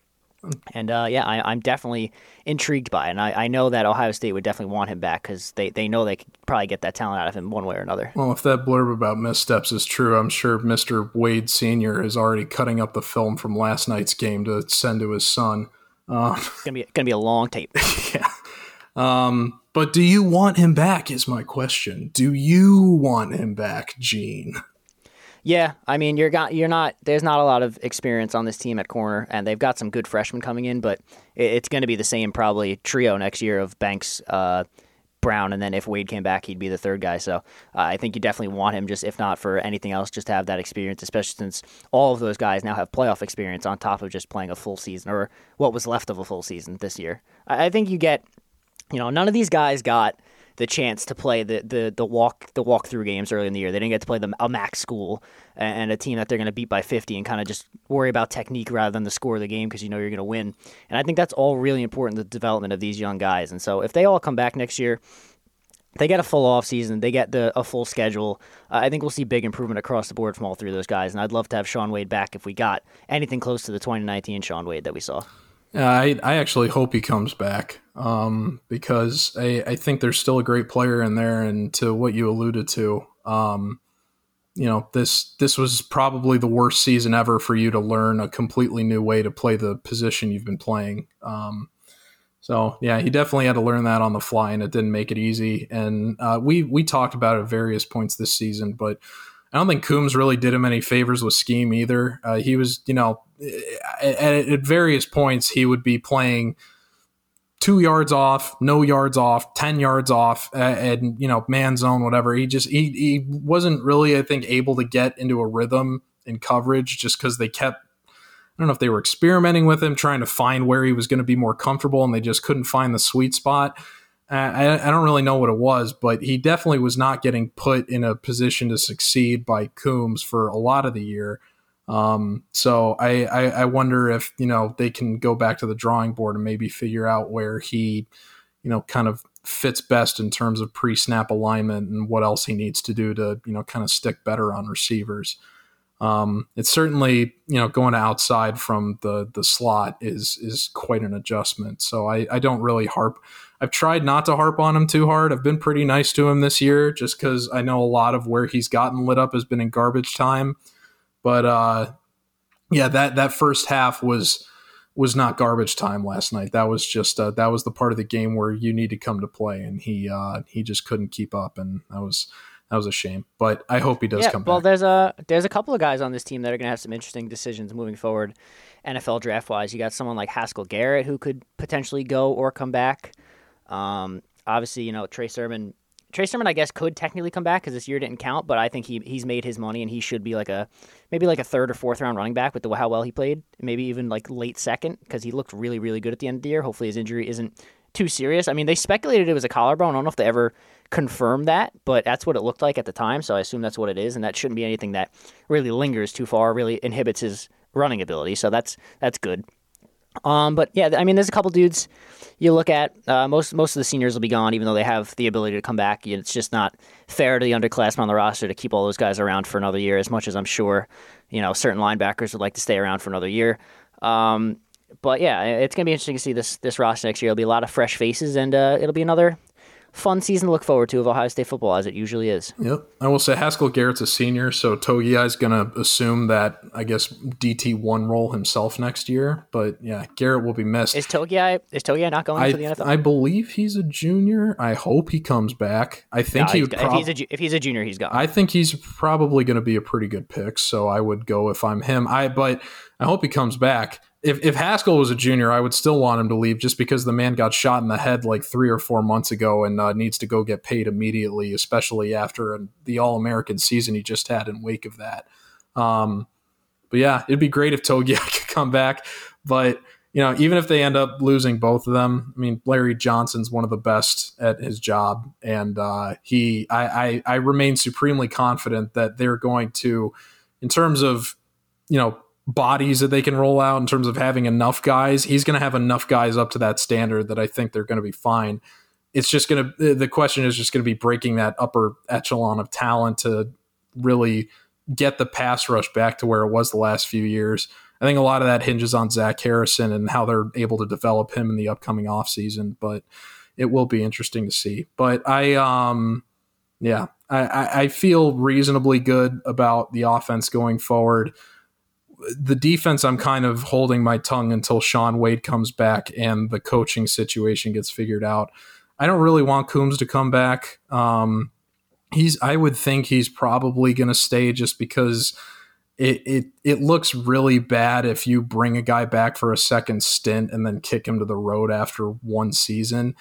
and uh, yeah, I, am definitely intrigued by it. And I, I, know that Ohio State would definitely want him back because they, they know they could probably get that talent out of him one way or another. Well, if that blurb about missteps is true, I'm sure Mr. Wade Sr. is already cutting up the film from last night's game to send to his son. Uh, it's gonna be gonna be a long tape. yeah. Um, but do you want him back? Is my question. Do you want him back, Gene? Yeah, I mean you're got you're not there's not a lot of experience on this team at corner, and they've got some good freshmen coming in, but it, it's going to be the same probably trio next year of Banks, uh, Brown, and then if Wade came back, he'd be the third guy. So uh, I think you definitely want him, just if not for anything else, just to have that experience, especially since all of those guys now have playoff experience on top of just playing a full season or what was left of a full season this year. I, I think you get, you know, none of these guys got the chance to play the the the walk the walkthrough games early in the year. They didn't get to play the a MAC school and a team that they're going to beat by 50 and kind of just worry about technique rather than the score of the game because you know you're going to win. And I think that's all really important the development of these young guys. And so if they all come back next year, they get a full off season. They get the a full schedule. Uh, I think we'll see big improvement across the board from all three of those guys. And I'd love to have Shaun Wade back if we got anything close to the 2019 Shaun Wade that we saw. I, I actually hope he comes back um, because I, I think there's still a great player in there. And to what you alluded to, um, you know, this this was probably the worst season ever for you to learn a completely new way to play the position you've been playing. Um, so yeah, he definitely had to learn that on the fly, and it didn't make it easy. And uh, we we talked about it at various points this season, but I don't think Coombs really did him any favors with scheme either. Uh, he was, you know, at, at, various points he would be playing two yards off, no yards off, ten yards off, uh, and you know, man zone, whatever. He just he he wasn't really, I think, able to get into a rhythm in coverage just because they kept. I don't know if they were experimenting with him, trying to find where he was going to be more comfortable, and they just couldn't find the sweet spot. I, I, don't really know what it was, but he definitely was not getting put in a position to succeed by Coombs for a lot of the year. Um, so I, I, I wonder if you know they can go back to the drawing board and maybe figure out where he, you know, kind of fits best in terms of pre-snap alignment and what else he needs to do to you know kind of stick better on receivers. Um, it's certainly you know going outside from the the slot is is quite an adjustment. So I, I don't really harp I've tried not to harp on him too hard. I've been pretty nice to him this year just because I know a lot of where he's gotten lit up has been in garbage time. But uh, yeah, that that first half was was not garbage time last night. That was just uh, that was the part of the game where you need to come to play, and he uh, he just couldn't keep up, and that was that was a shame. But I hope he does yeah, come well, back. Well, there's a there's a couple of guys on this team that are going to have some interesting decisions moving forward, NFL draft wise. You got someone like Haskell Garrett who could potentially go or come back. Um, obviously, you know Trey Sermon. Trey Sermon, I guess, could technically come back because this year didn't count, but I think he he's made his money and he should be like a maybe like a third or fourth round running back with the how well he played, maybe even like late second because he looked really really good at the end of the year. Hopefully his injury isn't too serious. I mean, they speculated it was a collarbone. I don't know if they ever confirmed that, but that's what it looked like at the time. So I assume that's what it is, and that shouldn't be anything that really lingers too far, really inhibits his running ability. So that's that's good. Um, but yeah, I mean, there's a couple dudes you look at. Uh, most most of the seniors will be gone, even though they have the ability to come back. It's just not fair to the underclassmen on the roster to keep all those guys around for another year. As much as I'm sure, you know, certain linebackers would like to stay around for another year. Um, but yeah, it's gonna be interesting to see this this roster next year. It'll be a lot of fresh faces, and uh, it'll be another fun season to look forward to of Ohio State football, as it usually is. Yep. I will say Haskell Garrett's a senior, so Togi is going to assume that, I guess, DT1 role himself next year. But yeah, Garrett will be missed. Is Togi is Togiai not going I, to the NFL? I believe he's a junior. I hope he comes back. I think no, he would prob- if, he's a, if he's a junior, he's gone. I think he's probably going to be a pretty good pick, so I would go if I'm him. I But I hope he comes back if, if Haskell was a junior, I would still want him to leave just because the man got shot in the head like three or four months ago and uh, needs to go get paid immediately, especially after the All American season he just had in wake of that. Um, but yeah, it'd be great if Togiai could come back. But you know, even if they end up losing both of them, I mean, Larry Johnson's one of the best at his job, and uh, he, I, I, I remain supremely confident that they're going to, in terms of, you know, bodies that they can roll out in terms of having enough guys. He's going to have enough guys up to that standard that I think they're going to be fine. It's just going to, the question is just going to be breaking that upper echelon of talent to really get the pass rush back to where it was the last few years. I think a lot of that hinges on Zach Harrison and how they're able to develop him in the upcoming offseason, but it will be interesting to see. But I, um, yeah, I, I feel reasonably good about the offense going forward the defense, I'm kind of holding my tongue until Shaun Wade comes back and the coaching situation gets figured out. I don't really want Coombs to come back. Um, he's, I would think he's probably going to stay just because it, it it looks really bad if you bring a guy back for a second stint and then kick him to the road after one season.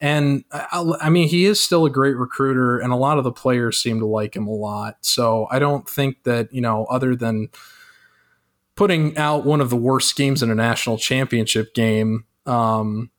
And I, I mean, he is still a great recruiter, and a lot of the players seem to like him a lot. So I don't think that you know, other than putting out one of the worst schemes in a national championship game. Um,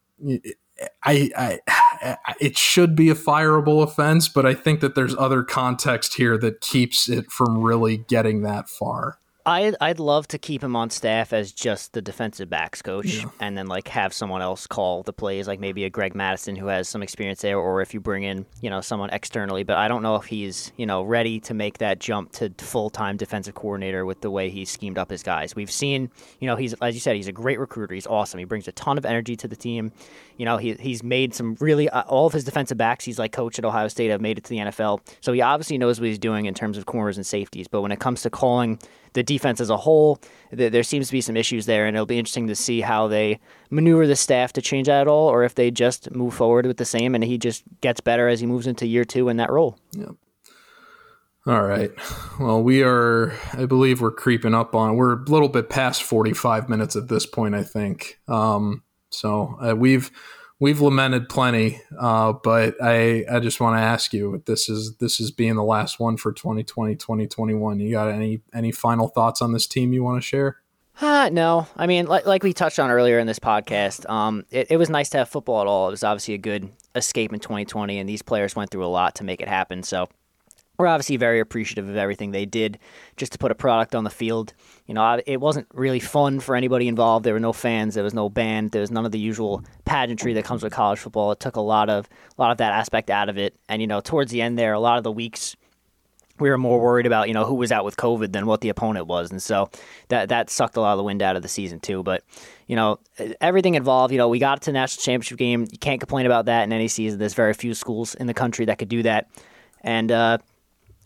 I, I, it should be a fireable offense, but I think that there's other context here that keeps it from really getting that far. I'd, I'd love to keep him on staff as just the defensive backs coach yeah. and then like have someone else call the plays like maybe a Greg Mattison who has some experience there or if you bring in you know someone externally. But I don't know if he's you know ready to make that jump to full-time defensive coordinator with the way he's schemed up his guys. We've seen you know he's as you said he's a great recruiter. He's awesome. He brings a ton of energy to the team. You know he, he's made some really uh, all of his defensive backs he's like coach at Ohio State have made it to the NFL so he obviously knows what he's doing in terms of corners and safeties. But when it comes to calling the defense as a whole. There seems to be some issues there, and it'll be interesting to see how they maneuver the staff to change that at all, or if they just move forward with the same and he just gets better as he moves into year two in that role. Yep. All right. Well, we are, I believe we're creeping up on, we're a little bit past 45 minutes at this point, I think. Um, so uh, we've, we've lamented plenty, uh, but I, I just want to ask you this is this is being the last one for 2020 2021 you got any any final thoughts on this team you want to share? Uh, no. I mean like, like we touched on earlier in this podcast um, it, it was nice to have football at all. It was obviously a good escape in 2020 and these players went through a lot to make it happen. So we're obviously very appreciative of everything they did just to put a product on the field. You know, it wasn't really fun for anybody involved. There were no fans, there was no band, there was none of the usual pageantry that comes with college football. It took a lot of a lot of that aspect out of it. And you know, towards the end there, a lot of the weeks we were more worried about you know who was out with COVID than what the opponent was, and so that that sucked a lot of the wind out of the season too. But you know everything involved. You know we got to the national championship game. You can't complain about that in any season. There's very few schools in the country that could do that, and uh,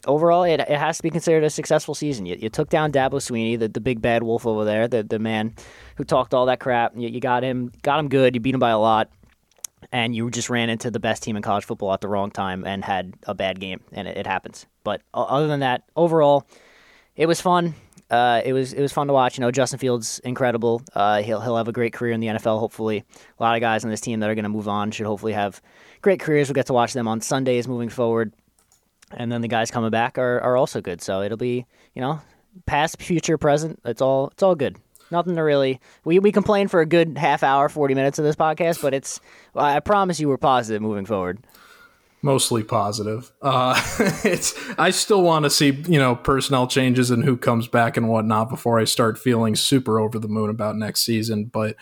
overall, it, it has to be considered a successful season. You, you took down Dabo Swinney, the, the big bad wolf over there, the, the man who talked all that crap. You, you got him, got him good. You beat him by a lot, and you just ran into the best team in college football at the wrong time and had a bad game, and it, it happens. But other than that, overall, it was fun. Uh, it was it was fun to watch. You know, Justin Fields incredible. Uh, he'll he'll have a great career in the NFL. Hopefully, a lot of guys on this team that are going to move on should hopefully have great careers. We'll get to watch them on Sundays moving forward and then the guys coming back are, are also good. So it'll be you know past, future, present. It's all it's all good. Nothing to really we we complain for a good half hour, forty minutes of this podcast, but it's I promise you we're positive moving forward. Mostly positive. Uh, it's I still want to see you know personnel changes and who comes back and whatnot before I start feeling super over the moon about next season. But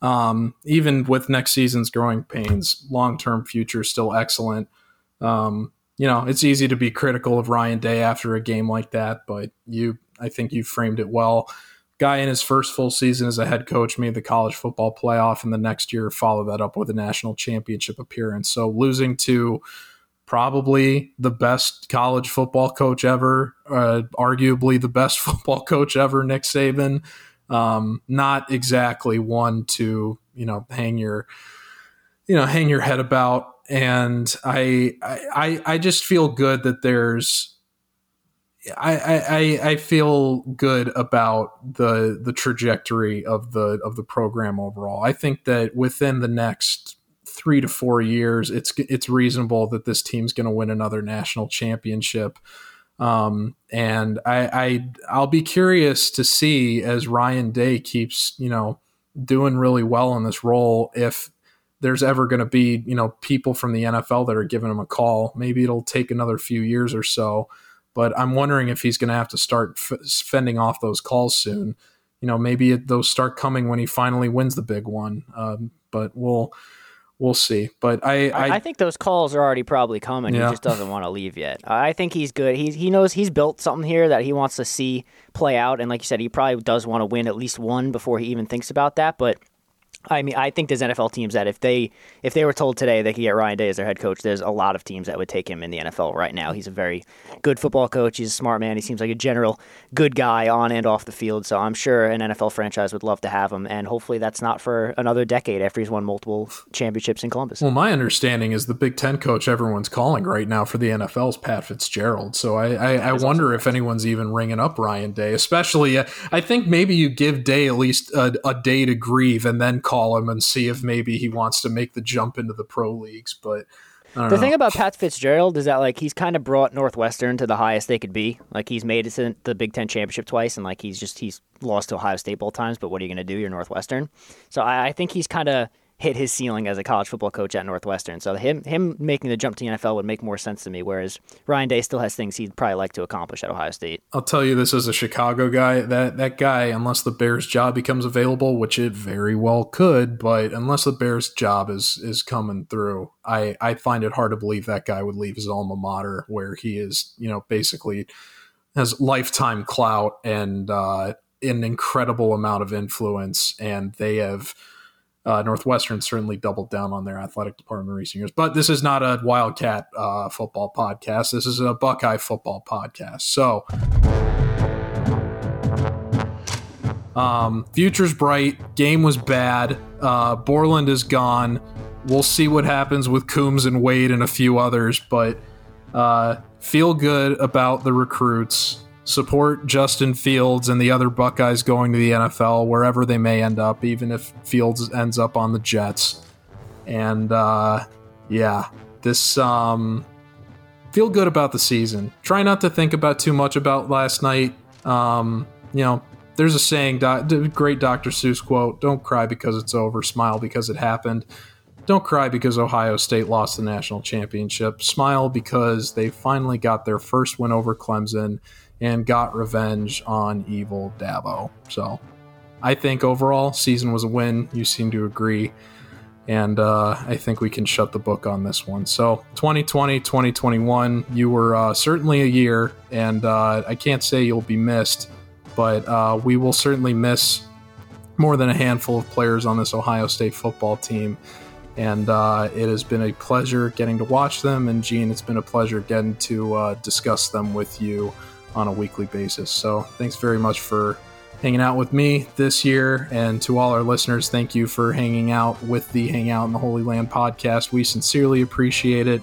um, even with next season's growing pains, long term future still excellent. Um, you know, it's easy to be critical of Ryan Day after a game like that, but you, I think you framed it well. guy in his first full season as a head coach made the college football playoff, and the next year followed that up with a national championship appearance. So losing to probably the best college football coach ever, uh, arguably the best football coach ever, Nick Saban. Um, not exactly one to you know hang your you know hang your head about. And I I I just feel good that there's I, I I feel good about the the trajectory of the of the program overall. I think that within the next three to four years, it's it's reasonable that this team's going to win another national championship. Um, and I, I I'll be curious to see as Ryan Day keeps you know doing really well in this role if there's ever going to be you know people from the NFL that are giving him a call. Maybe it'll take another few years or so, but I'm wondering if he's going to have to start f- fending off those calls soon. You know, maybe it, those start coming when he finally wins the big one. Um, but we'll we'll see. But I, I, I, think those calls are already probably coming. Yeah. He just doesn't want to leave yet. I think he's good. He he knows he's built something here that he wants to see play out. And like you said, he probably does want to win at least one before he even thinks about that. But I mean, I think there's NFL teams that if they if they were told today they could get Ryan Day as their head coach, there's a lot of teams that would take him in the NFL right now. He's a very good football coach. He's a smart man. He seems like a general good guy on and off the field. So I'm sure an NFL franchise would love to have him, and hopefully that's not for another decade after he's won multiple championships in Columbus. Well, my understanding is the Big Ten coach everyone's calling right now for the NFL is Pat Fitzgerald. So I I, I wonder if anyone's even ringing up Ryan Day. Especially, uh, I think maybe you give Day at least a, a day to grieve and then call him and see if maybe he wants to make the jump into the pro leagues. But the know. thing about Pat Fitzgerald is that like he's kind of brought Northwestern to the highest they could be. Like he's made it to the Big Ten championship twice, and like he's just he's lost to Ohio State both times. But what are you going to do? You're Northwestern, so I, I think he's kind of hit his ceiling as a college football coach at Northwestern. So him him making the jump to the NFL would make more sense to me. Whereas Ryan Day still has things he'd probably like to accomplish at Ohio State. I'll tell you this as a Chicago guy that that guy, unless the Bears job becomes available, which it very well could, but unless the Bears job is is coming through, I I find it hard to believe that guy would leave his alma mater where he is, you know, basically has lifetime clout and uh, an incredible amount of influence, and they have uh, Northwestern certainly doubled down on their athletic department in recent years. But this is not a Wildcat uh, football podcast. This is a Buckeye football podcast. So, um, future's bright. Game was bad. Uh, Borland is gone. We'll see what happens with Coombs and Wade and a few others, but uh, feel good about the recruits support Justin Fields and the other Buckeyes going to the NFL wherever they may end up, even if Fields ends up on the Jets. And uh, yeah, this um, feel good about the season. Try not to think about too much about last night. Um, you know, there's a saying, great Dr. Seuss quote: "Don't cry because it's over, smile because it happened." Don't cry because Ohio State lost the national championship. Smile because they finally got their first win over Clemson and got revenge on evil Dabo. So I think overall, season was a win. You seem to agree. And uh, I think we can shut the book on this one. So 2020, 2021, you were uh, certainly a year, and uh, I can't say you'll be missed, but uh, we will certainly miss more than a handful of players on this Ohio State football team. And uh, it has been a pleasure getting to watch them. And Gene, it's been a pleasure getting to uh, discuss them with you on a weekly basis. So thanks very much for hanging out with me this year. And to all our listeners, thank you for hanging out with the Hangout in the Holy Land podcast. We sincerely appreciate it.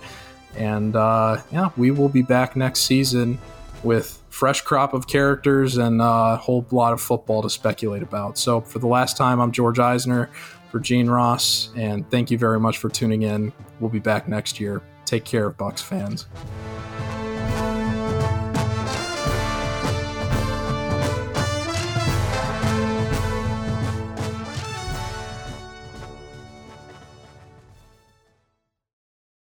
And uh, yeah, we will be back next season with fresh crop of characters and a whole lot of football to speculate about. So for the last time, I'm George Eisner for Gene Ross, and thank you very much for tuning in. We'll be back next year. Take care, Bucks fans.